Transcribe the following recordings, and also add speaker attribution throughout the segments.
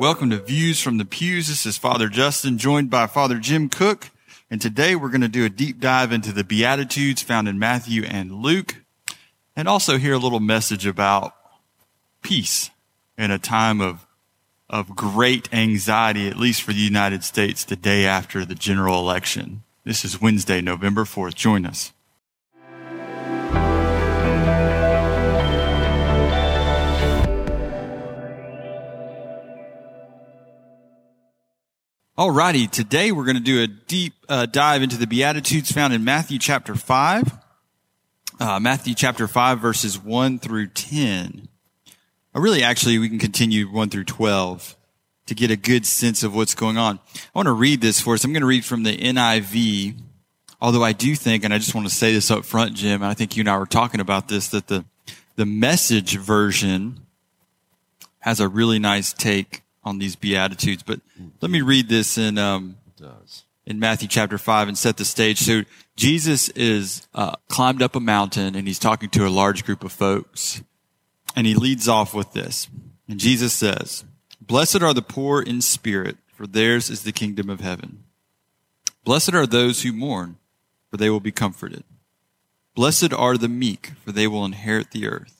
Speaker 1: Welcome to Views from the Pews. This is Father Justin, joined by Father Jim Cook. And today we're going to do a deep dive into the Beatitudes found in Matthew and Luke, and also hear a little message about peace in a time of, of great anxiety, at least for the United States, the day after the general election. This is Wednesday, November 4th. Join us. Alrighty, today we're going to do a deep uh, dive into the Beatitudes found in Matthew chapter 5. Uh, Matthew chapter 5 verses 1 through 10. Uh, really, actually, we can continue 1 through 12 to get a good sense of what's going on. I want to read this for us. I'm going to read from the NIV, although I do think, and I just want to say this up front, Jim, and I think you and I were talking about this, that the, the message version has a really nice take on these beatitudes. But let me read this in um, in Matthew chapter five and set the stage. So Jesus is uh, climbed up a mountain and he's talking to a large group of folks, and he leads off with this. And Jesus says, "Blessed are the poor in spirit, for theirs is the kingdom of heaven. Blessed are those who mourn, for they will be comforted. Blessed are the meek, for they will inherit the earth."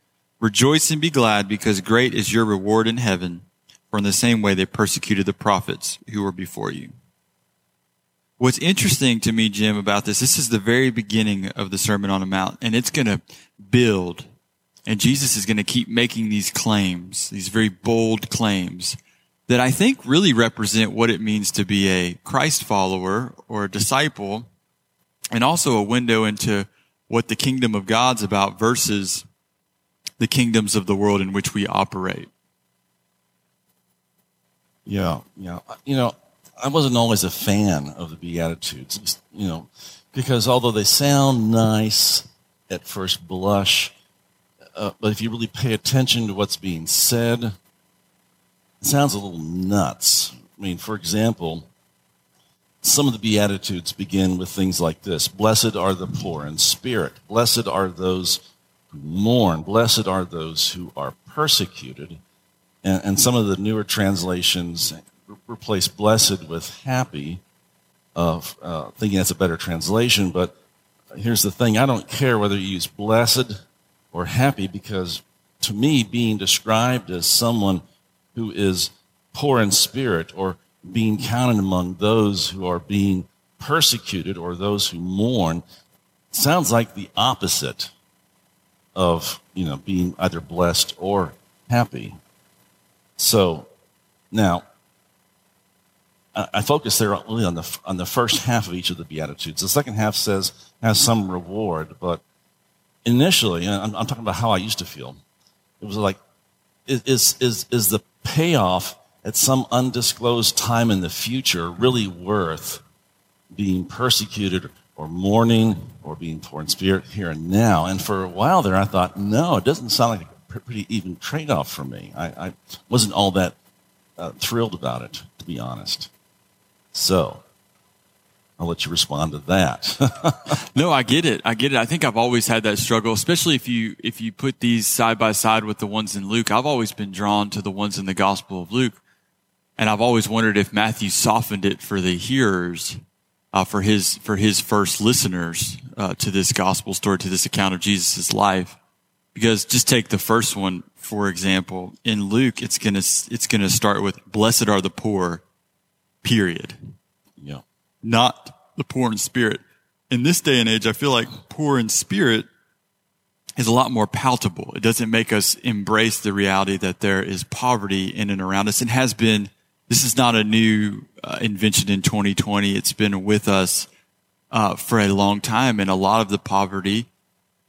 Speaker 1: Rejoice and be glad because great is your reward in heaven, for in the same way they persecuted the prophets who were before you. What's interesting to me, Jim, about this, this is the very beginning of the Sermon on the Mount, and it's going to build. And Jesus is going to keep making these claims, these very bold claims that I think really represent what it means to be a Christ follower or a disciple, and also a window into what the kingdom of God's about versus the kingdoms of the world in which we operate.
Speaker 2: Yeah, yeah. You know, I wasn't always a fan of the Beatitudes, you know, because although they sound nice at first blush, uh, but if you really pay attention to what's being said, it sounds a little nuts. I mean, for example, some of the Beatitudes begin with things like this Blessed are the poor in spirit, blessed are those mourn. Blessed are those who are persecuted. And, and some of the newer translations replace blessed with happy, of uh, thinking that's a better translation. But here's the thing I don't care whether you use blessed or happy because to me, being described as someone who is poor in spirit or being counted among those who are being persecuted or those who mourn sounds like the opposite of you know being either blessed or happy. So now I focus there really on the on the first half of each of the beatitudes. The second half says has some reward, but initially, I'm, I'm talking about how I used to feel. It was like, is is is the payoff at some undisclosed time in the future really worth being persecuted or mourning or being poor in spirit here and now. And for a while there, I thought, no, it doesn't sound like a pretty even trade off for me. I, I, wasn't all that uh, thrilled about it, to be honest. So, I'll let you respond to that.
Speaker 1: no, I get it. I get it. I think I've always had that struggle, especially if you if you put these side by side with the ones in Luke. I've always been drawn to the ones in the Gospel of Luke, and I've always wondered if Matthew softened it for the hearers uh, for his for his first listeners uh, to this gospel story, to this account of Jesus' life. Because just take the first one for example. In Luke, it's gonna it's gonna start with "Blessed are the poor," period.
Speaker 2: Yeah.
Speaker 1: Not the poor in spirit. In this day and age, I feel like poor in spirit is a lot more palatable. It doesn't make us embrace the reality that there is poverty in and around us and has been this is not a new uh, invention in 2020. It's been with us uh, for a long time, and a lot of the poverty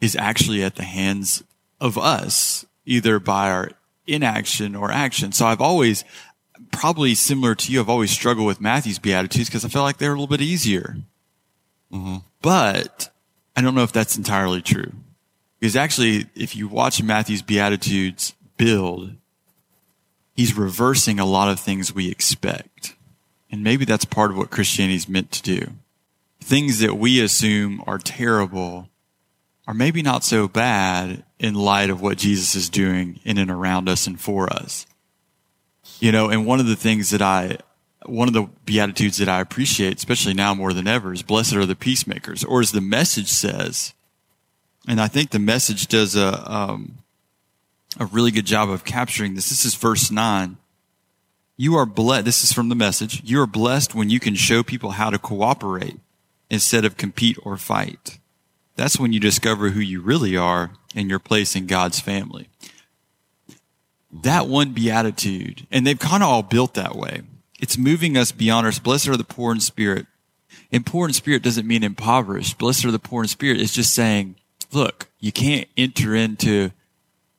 Speaker 1: is actually at the hands of us, either by our inaction or action. So I've always, probably similar to you, I've always struggled with Matthew's Beatitudes because I felt like they're a little bit easier. But I don't know if that's entirely true. Because actually, if you watch Matthew's Beatitudes build, he's reversing a lot of things we expect. And maybe that's part of what Christianity is meant to do. Things that we assume are terrible are maybe not so bad in light of what Jesus is doing in and around us and for us. You know, and one of the things that I, one of the beatitudes that I appreciate, especially now more than ever, is blessed are the peacemakers, or as the message says, and I think the message does a um, a really good job of capturing this. This is verse nine. You are blessed. This is from the message. You are blessed when you can show people how to cooperate instead of compete or fight. That's when you discover who you really are and your place in God's family. That one beatitude, and they've kind of all built that way. It's moving us beyond us. Blessed are the poor in spirit. And poor in spirit doesn't mean impoverished. Blessed are the poor in spirit. It's just saying, look, you can't enter into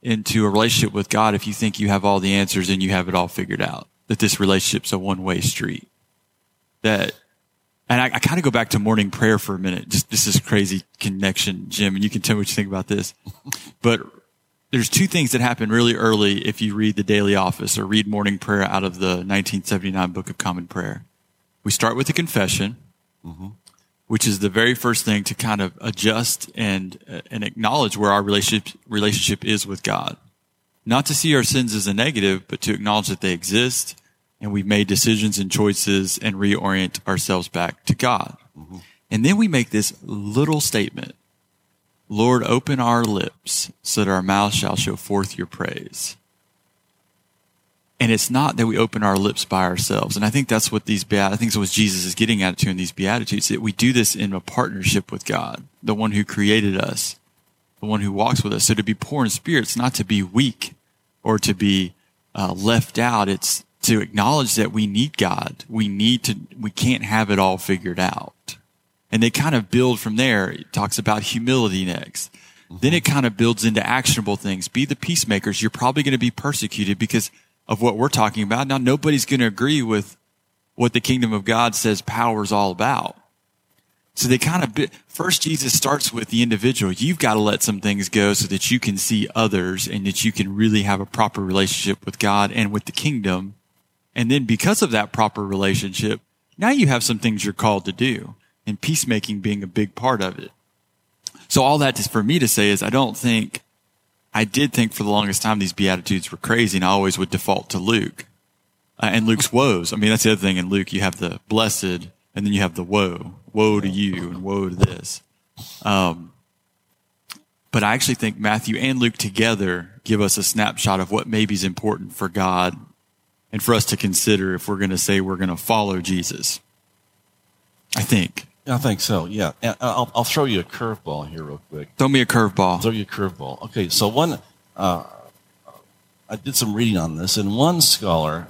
Speaker 1: into a relationship with God if you think you have all the answers and you have it all figured out. That this relationship's a one way street. That and I, I kind of go back to morning prayer for a minute. Just this is crazy connection, Jim, and you can tell me what you think about this. But there's two things that happen really early if you read the daily office or read morning prayer out of the 1979 Book of Common Prayer. We start with the confession, mm-hmm. Which is the very first thing to kind of adjust and uh, and acknowledge where our relationship relationship is with God. Not to see our sins as a negative, but to acknowledge that they exist and we've made decisions and choices and reorient ourselves back to God. And then we make this little statement. Lord, open our lips so that our mouth shall show forth your praise. And it's not that we open our lips by ourselves. And I think that's what these, beat- I think that's what Jesus is getting at to in these Beatitudes, that we do this in a partnership with God, the one who created us, the one who walks with us. So to be poor in spirit, it's not to be weak or to be uh, left out. It's to acknowledge that we need God. We need to, we can't have it all figured out. And they kind of build from there. It talks about humility next. Then it kind of builds into actionable things. Be the peacemakers. You're probably going to be persecuted because of what we're talking about. Now, nobody's going to agree with what the kingdom of God says power is all about. So they kind of, first Jesus starts with the individual. You've got to let some things go so that you can see others and that you can really have a proper relationship with God and with the kingdom. And then because of that proper relationship, now you have some things you're called to do and peacemaking being a big part of it. So all that is for me to say is I don't think, I did think for the longest time these Beatitudes were crazy and I always would default to Luke uh, and Luke's woes. I mean, that's the other thing in Luke. You have the blessed and then you have the woe. Woe to you and woe to this. Um, but I actually think Matthew and Luke together give us a snapshot of what maybe is important for God and for us to consider if we're going to say we're going to follow Jesus. I think.
Speaker 2: I think so. Yeah, and I'll, I'll throw you a curveball here, real quick.
Speaker 1: Throw me a curveball.
Speaker 2: Throw you a curveball. Okay, so one, uh, I did some reading on this, and one scholar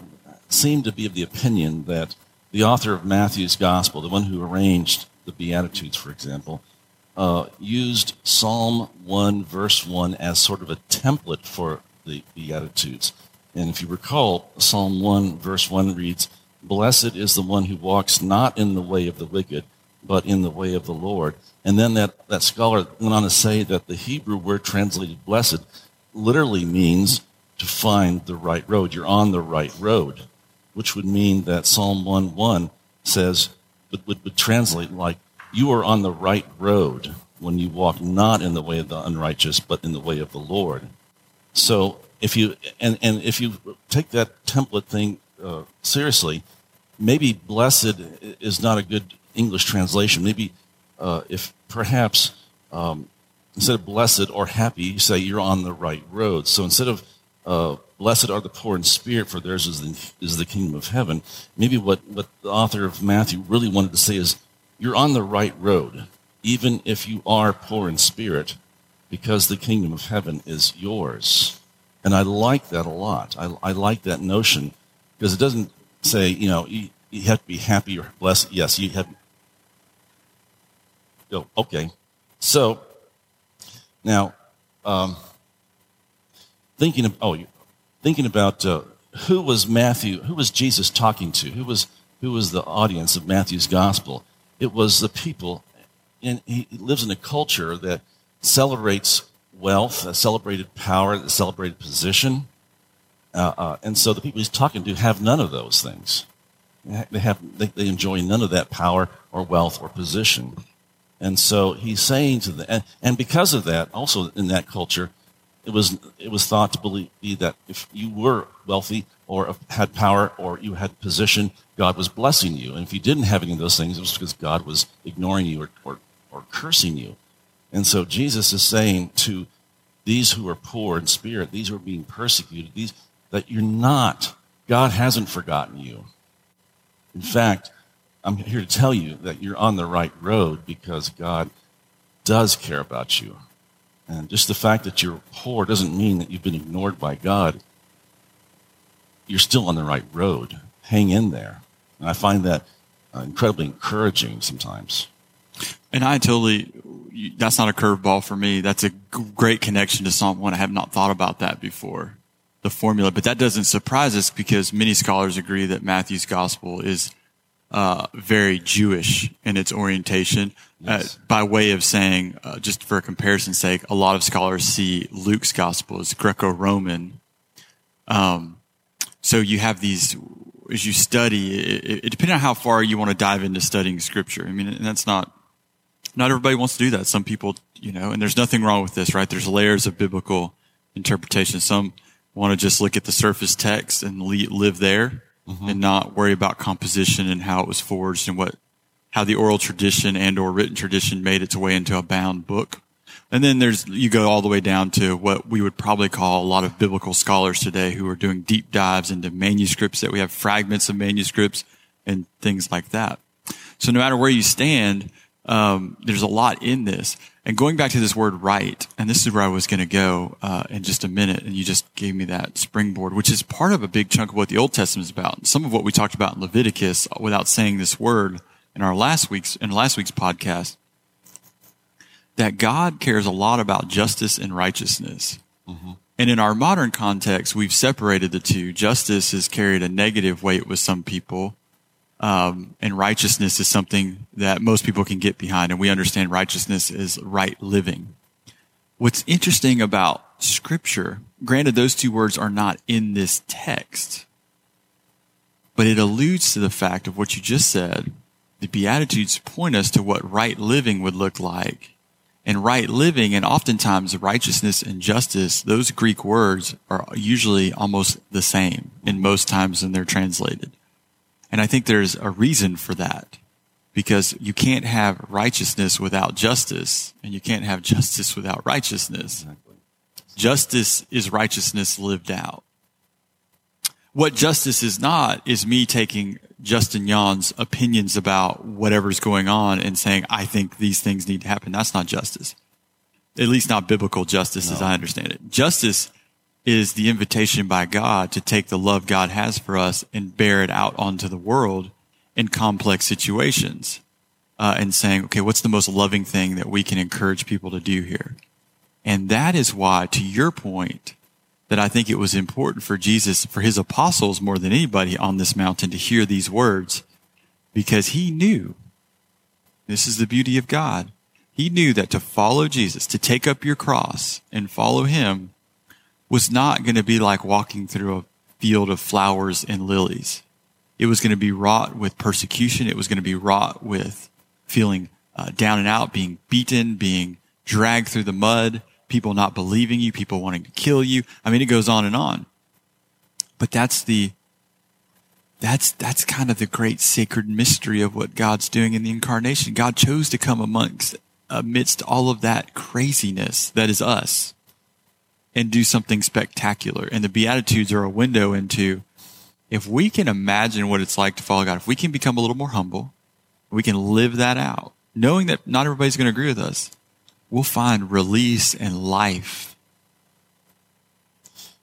Speaker 2: seemed to be of the opinion that the author of Matthew's Gospel, the one who arranged the Beatitudes, for example, uh, used Psalm 1, verse 1 as sort of a template for the Beatitudes. And if you recall, Psalm 1, verse 1 reads, Blessed is the one who walks not in the way of the wicked, but in the way of the Lord. And then that, that scholar went on to say that the Hebrew word translated blessed literally means to find the right road. You're on the right road, which would mean that Psalm 1 1 says, would, would, would translate like, you are on the right road when you walk not in the way of the unrighteous, but in the way of the Lord. So if you and, and if you take that template thing uh, seriously, maybe blessed is not a good English translation. Maybe uh, if perhaps um, instead of blessed or happy, you say you're on the right road. So instead of uh, blessed are the poor in spirit, for theirs is the, is the kingdom of heaven. Maybe what, what the author of Matthew really wanted to say is you're on the right road, even if you are poor in spirit, because the kingdom of heaven is yours. And I like that a lot. I, I like that notion because it doesn't say, you know, you, you have to be happy or blessed. Yes, you have. Okay. So now, um, thinking of oh, thinking about uh, who was Matthew? Who was Jesus talking to? Who was who was the audience of Matthew's gospel? It was the people, and he lives in a culture that celebrates wealth, that celebrated power, that celebrated position, uh, uh, and so the people he's talking to have none of those things. They have they, they enjoy none of that power or wealth or position, and so he's saying to them, and, and because of that, also in that culture, it was it was thought to believe that if you were wealthy or had power or you had position, God was blessing you. And if you didn't have any of those things, it was because God was ignoring you or, or, or cursing you. And so Jesus is saying to these who are poor in spirit, these who are being persecuted, these that you're not, God hasn't forgotten you. In fact, I'm here to tell you that you're on the right road because God does care about you. And just the fact that you're poor doesn't mean that you've been ignored by God. You're still on the right road. Hang in there. And I find that uh, incredibly encouraging sometimes.
Speaker 1: And I totally, that's not a curveball for me. That's a great connection to Psalm 1. I have not thought about that before, the formula. But that doesn't surprise us because many scholars agree that Matthew's gospel is uh, very Jewish in its orientation. Uh, yes. Uh, by way of saying, uh, just for comparison's sake, a lot of scholars see Luke's gospel as Greco-Roman. Um, so you have these as you study. It, it, depending on how far you want to dive into studying scripture. I mean, and that's not not everybody wants to do that. Some people, you know, and there's nothing wrong with this, right? There's layers of biblical interpretation. Some want to just look at the surface text and live there mm-hmm. and not worry about composition and how it was forged and what how the oral tradition and or written tradition made its way into a bound book. And then there's you go all the way down to what we would probably call a lot of biblical scholars today who are doing deep dives into manuscripts that we have fragments of manuscripts and things like that. So no matter where you stand, um, there's a lot in this. And going back to this word right, and this is where I was going to go uh, in just a minute, and you just gave me that springboard, which is part of a big chunk of what the Old Testament is about. Some of what we talked about in Leviticus, without saying this word in our last week's in last week's podcast, that God cares a lot about justice and righteousness. Mm-hmm. And in our modern context, we've separated the two. Justice has carried a negative weight with some people, um, and righteousness is something that most people can get behind, and we understand righteousness is right living. What's interesting about Scripture, granted, those two words are not in this text, but it alludes to the fact of what you just said. The Beatitudes point us to what right living would look like. And right living, and oftentimes righteousness and justice, those Greek words are usually almost the same in most times when they're translated. And I think there's a reason for that because you can't have righteousness without justice and you can't have justice without righteousness. Exactly. Justice is righteousness lived out. What justice is not is me taking Justin Yan's opinions about whatever's going on and saying, I think these things need to happen. That's not justice. At least not biblical justice no. as I understand it. Justice is the invitation by God to take the love God has for us and bear it out onto the world in complex situations. Uh, and saying, okay, what's the most loving thing that we can encourage people to do here? And that is why, to your point, that I think it was important for Jesus, for his apostles more than anybody on this mountain to hear these words because he knew this is the beauty of God. He knew that to follow Jesus, to take up your cross and follow him was not going to be like walking through a field of flowers and lilies. It was going to be wrought with persecution. It was going to be wrought with feeling uh, down and out, being beaten, being dragged through the mud, people not believing you, people wanting to kill you. I mean, it goes on and on. But that's the, that's, that's kind of the great sacred mystery of what God's doing in the incarnation. God chose to come amongst, amidst all of that craziness that is us and do something spectacular. And the Beatitudes are a window into if we can imagine what it's like to follow God, if we can become a little more humble, we can live that out, knowing that not everybody's going to agree with us, we'll find release and life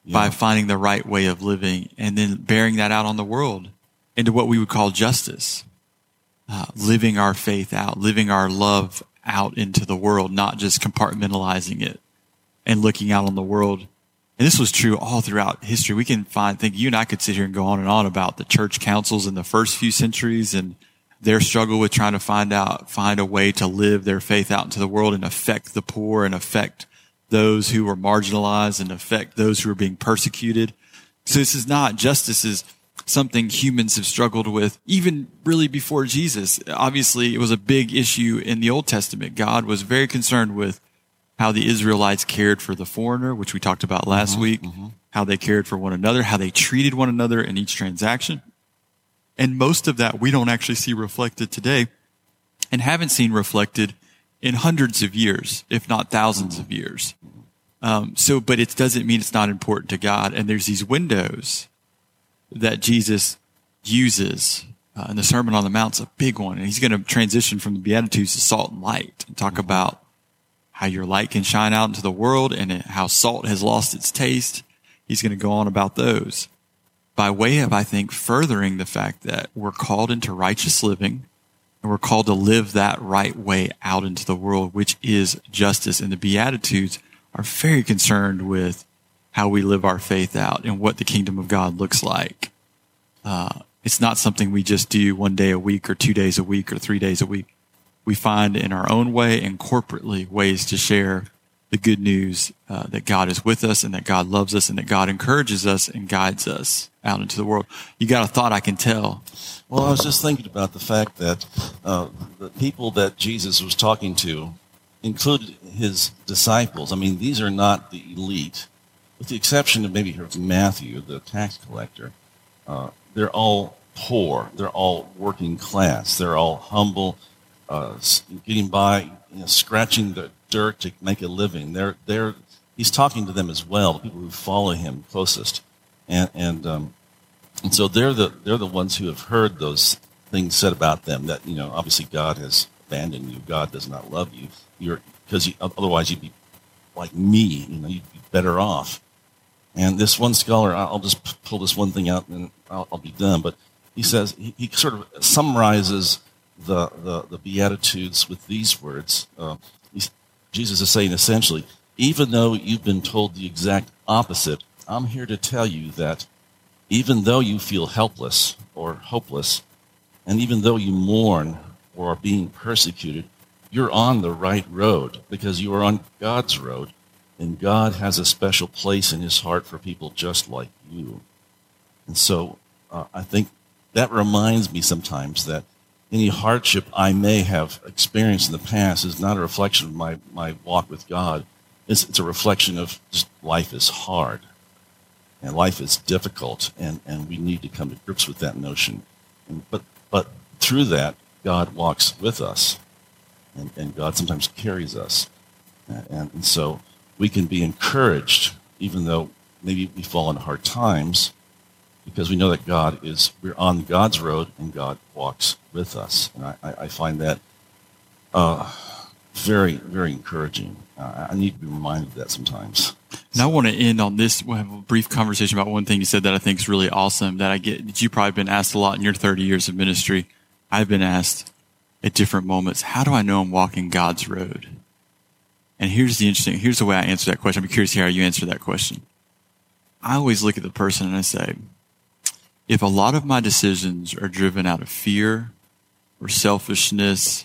Speaker 1: yeah. by finding the right way of living and then bearing that out on the world into what we would call justice. Uh, living our faith out, living our love out into the world, not just compartmentalizing it and looking out on the world And this was true all throughout history. We can find, think you and I could sit here and go on and on about the church councils in the first few centuries and their struggle with trying to find out, find a way to live their faith out into the world and affect the poor and affect those who were marginalized and affect those who were being persecuted. So this is not justice is something humans have struggled with even really before Jesus. Obviously, it was a big issue in the Old Testament. God was very concerned with how the Israelites cared for the foreigner, which we talked about last mm-hmm, week, mm-hmm. how they cared for one another, how they treated one another in each transaction. And most of that we don't actually see reflected today and haven't seen reflected in hundreds of years, if not 1000s of years. Um, so, but it doesn't mean it's not important to God. And there's these windows that Jesus uses. Uh, and the Sermon on the Mount's a big one. And he's going to transition from the Beatitudes to salt and light and talk about how your light can shine out into the world and how salt has lost its taste. He's going to go on about those by way of, I think, furthering the fact that we're called into righteous living and we're called to live that right way out into the world, which is justice. And the Beatitudes are very concerned with how we live our faith out and what the kingdom of God looks like. Uh, it's not something we just do one day a week or two days a week or three days a week. We find in our own way and corporately ways to share the good news uh, that God is with us and that God loves us and that God encourages us and guides us out into the world. You got a thought I can tell.
Speaker 2: Well, I was just thinking about the fact that uh, the people that Jesus was talking to included his disciples. I mean, these are not the elite, with the exception of maybe Matthew, the tax collector. Uh, they're all poor. They're all working class. They're all humble, uh, getting by, you know, scratching the dirt to make a living. They're, they're, he's talking to them as well, the people who follow him closest. And, and, um, and so they're the, they're the ones who have heard those things said about them that, you know, obviously God has abandoned you. God does not love you. You're, because you, otherwise you'd be like me, you know, you'd be better off. And this one scholar, I'll just pull this one thing out and I'll, I'll be done. But he says, he, he sort of summarizes the, the, the Beatitudes with these words. Uh, Jesus is saying essentially, even though you've been told the exact opposite, I'm here to tell you that even though you feel helpless or hopeless, and even though you mourn or are being persecuted, you're on the right road because you are on God's road, and God has a special place in his heart for people just like you. And so uh, I think that reminds me sometimes that any hardship I may have experienced in the past is not a reflection of my, my walk with God. It's, it's a reflection of just life is hard and life is difficult, and, and we need to come to grips with that notion. And, but, but through that, God walks with us, and, and God sometimes carries us. And, and so we can be encouraged, even though maybe we fall into hard times, because we know that God is, we're on God's road and God walks with us. And I, I find that uh, very, very encouraging. Uh, I need to be reminded of that sometimes.
Speaker 1: And I want to end on this. We'll have a brief conversation about one thing you said that I think is really awesome that I get, that you've probably been asked a lot in your 30 years of ministry. I've been asked at different moments, how do I know I'm walking God's road? And here's the interesting, here's the way I answer that question. I'm curious to hear how you answer that question. I always look at the person and I say, if a lot of my decisions are driven out of fear or selfishness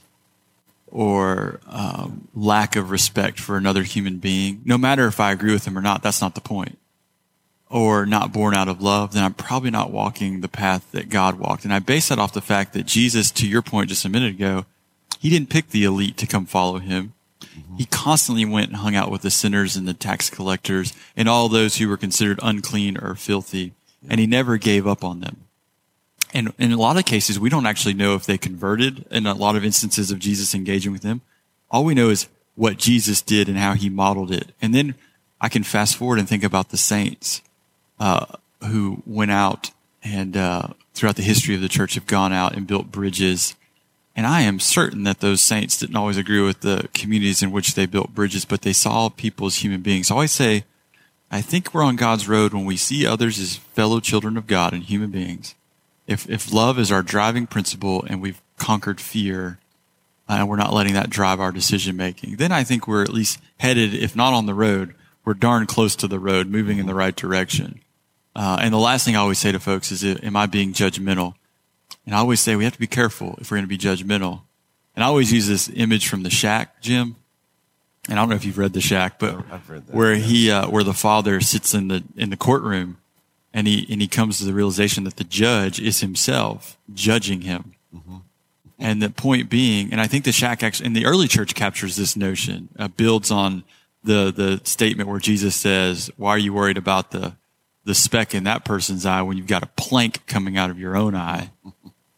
Speaker 1: or um, lack of respect for another human being, no matter if I agree with them or not, that's not the point. Or not born out of love, then I'm probably not walking the path that God walked. And I base that off the fact that Jesus, to your point just a minute ago, he didn't pick the elite to come follow him. Mm-hmm. He constantly went and hung out with the sinners and the tax collectors and all those who were considered unclean or filthy and he never gave up on them. And in a lot of cases, we don't actually know if they converted in a lot of instances of Jesus engaging with them. All we know is what Jesus did and how he modeled it. And then I can fast forward and think about the saints, uh, who went out and, uh, throughout the history of the church have gone out and built bridges. And I am certain that those saints didn't always agree with the communities in which they built bridges, but they saw people as human beings. I always say, I think we're on God's road when we see others as fellow children of God and human beings. If, if love is our driving principle and we've conquered fear uh, and we're not letting that drive our decision making, then I think we're at least headed, if not on the road, we're darn close to the road, moving in the right direction. Uh, and the last thing I always say to folks is, am I being judgmental? And I always say we have to be careful if we're going to be judgmental. And I always use this image from the shack, Jim. And I don't know if you've read the shack, but
Speaker 2: that,
Speaker 1: where he, uh, where the father sits in the, in the courtroom and he, and he comes to the realization that the judge is himself judging him. Mm-hmm. And the point being, and I think the shack actually, and the early church captures this notion, uh, builds on the, the statement where Jesus says, why are you worried about the, the speck in that person's eye when you've got a plank coming out of your own eye?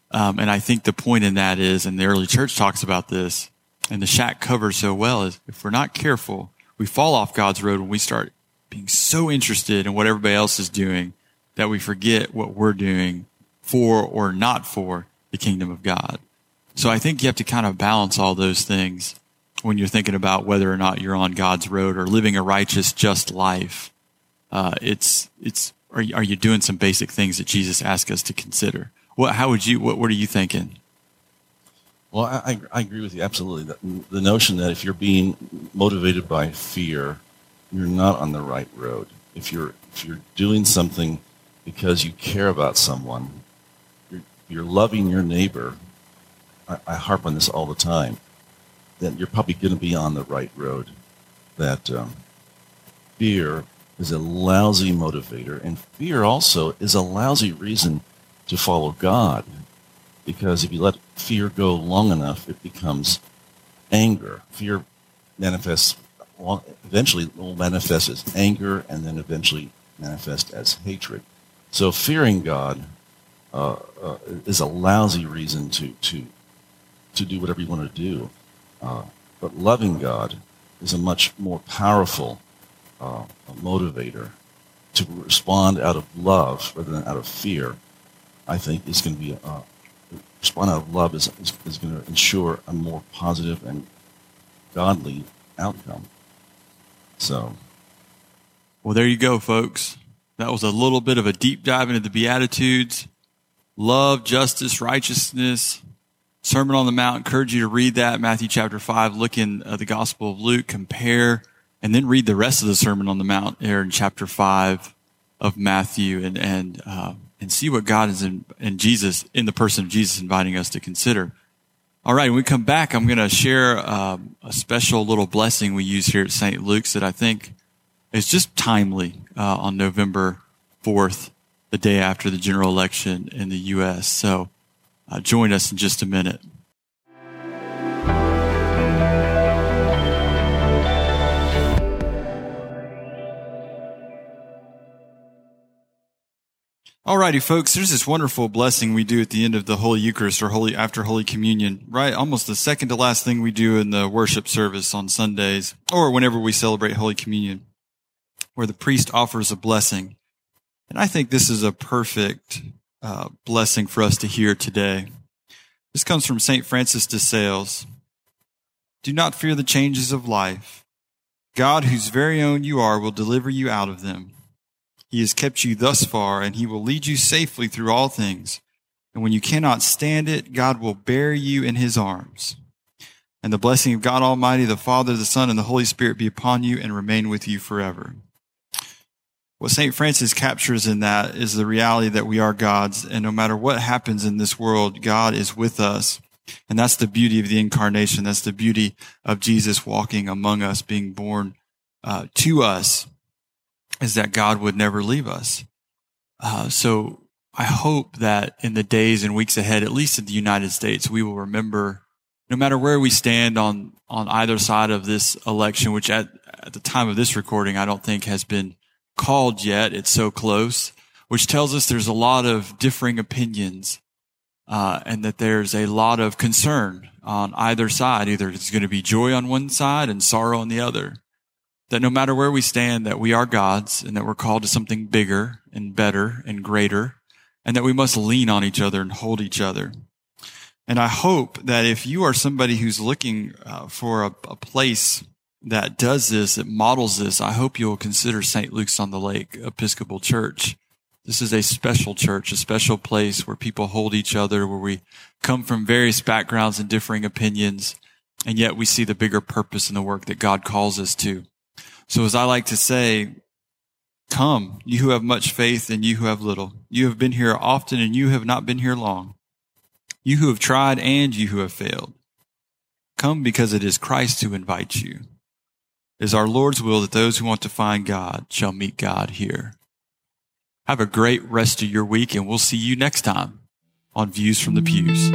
Speaker 1: Um, and I think the point in that is, and the early church talks about this, and the shack covers so well, is if we're not careful, we fall off God's road when we start being so interested in what everybody else is doing that we forget what we're doing for or not for the kingdom of God. So I think you have to kind of balance all those things when you're thinking about whether or not you're on God's road or living a righteous, just life. Uh, it's, it's, are you, are you doing some basic things that Jesus asked us to consider? What, how would you, what, what are you thinking?
Speaker 2: Well, I, I agree with you absolutely. The, the notion that if you're being motivated by fear, you're not on the right road. If you're, if you're doing something because you care about someone, you're, you're loving your neighbor, I, I harp on this all the time, then you're probably going to be on the right road. That um, fear is a lousy motivator, and fear also is a lousy reason to follow God. Because if you let fear go long enough, it becomes anger. Fear manifests, eventually will manifest as anger and then eventually manifest as hatred. So fearing God uh, uh, is a lousy reason to, to, to do whatever you want to do. Uh, but loving God is a much more powerful uh, motivator to respond out of love rather than out of fear. I think is going to be a, respond out of love is, is, is going to ensure a more positive and godly outcome. So,
Speaker 1: well, there you go, folks. That was a little bit of a deep dive into the Beatitudes. Love, justice, righteousness, Sermon on the Mount. Encourage you to read that, Matthew chapter 5. Look in uh, the Gospel of Luke, compare, and then read the rest of the Sermon on the Mount here in chapter 5 of Matthew and, and, uh, and see what God is in, Jesus, in the person of Jesus, inviting us to consider. All right, when we come back, I'm going to share um, a special little blessing we use here at St. Luke's that I think is just timely uh, on November 4th, the day after the general election in the U.S. So uh, join us in just a minute. Alrighty, folks, there's this wonderful blessing we do at the end of the Holy Eucharist or Holy after Holy Communion, right? Almost the second to last thing we do in the worship service on Sundays or whenever we celebrate Holy Communion, where the priest offers a blessing. And I think this is a perfect uh, blessing for us to hear today. This comes from St. Francis de Sales. Do not fear the changes of life. God, whose very own you are, will deliver you out of them. He has kept you thus far, and he will lead you safely through all things. And when you cannot stand it, God will bear you in his arms. And the blessing of God Almighty, the Father, the Son, and the Holy Spirit be upon you and remain with you forever. What St. Francis captures in that is the reality that we are God's, and no matter what happens in this world, God is with us. And that's the beauty of the incarnation. That's the beauty of Jesus walking among us, being born uh, to us is that God would never leave us. Uh, so I hope that in the days and weeks ahead, at least in the United States, we will remember no matter where we stand on, on either side of this election, which at, at the time of this recording, I don't think has been called yet. It's so close, which tells us there's a lot of differing opinions, uh, and that there's a lot of concern on either side. Either it's going to be joy on one side and sorrow on the other that no matter where we stand, that we are God's and that we're called to something bigger and better and greater and that we must lean on each other and hold each other. And I hope that if you are somebody who's looking uh, for a, a, place that does this, that models this, I hope you'll consider St. Luke's on the Lake Episcopal Church. This is a special church, a special place where people hold each other, where we come from various backgrounds and differing opinions, and yet we see the bigger purpose in the work that God calls us to. So as I like to say, come, you who have much faith and you who have little. You have been here often and you have not been here long. You who have tried and you who have failed. Come because it is Christ who invites you. It is our Lord's will that those who want to find God shall meet God here. Have a great rest of your week and we'll see you next time on Views from the Pews.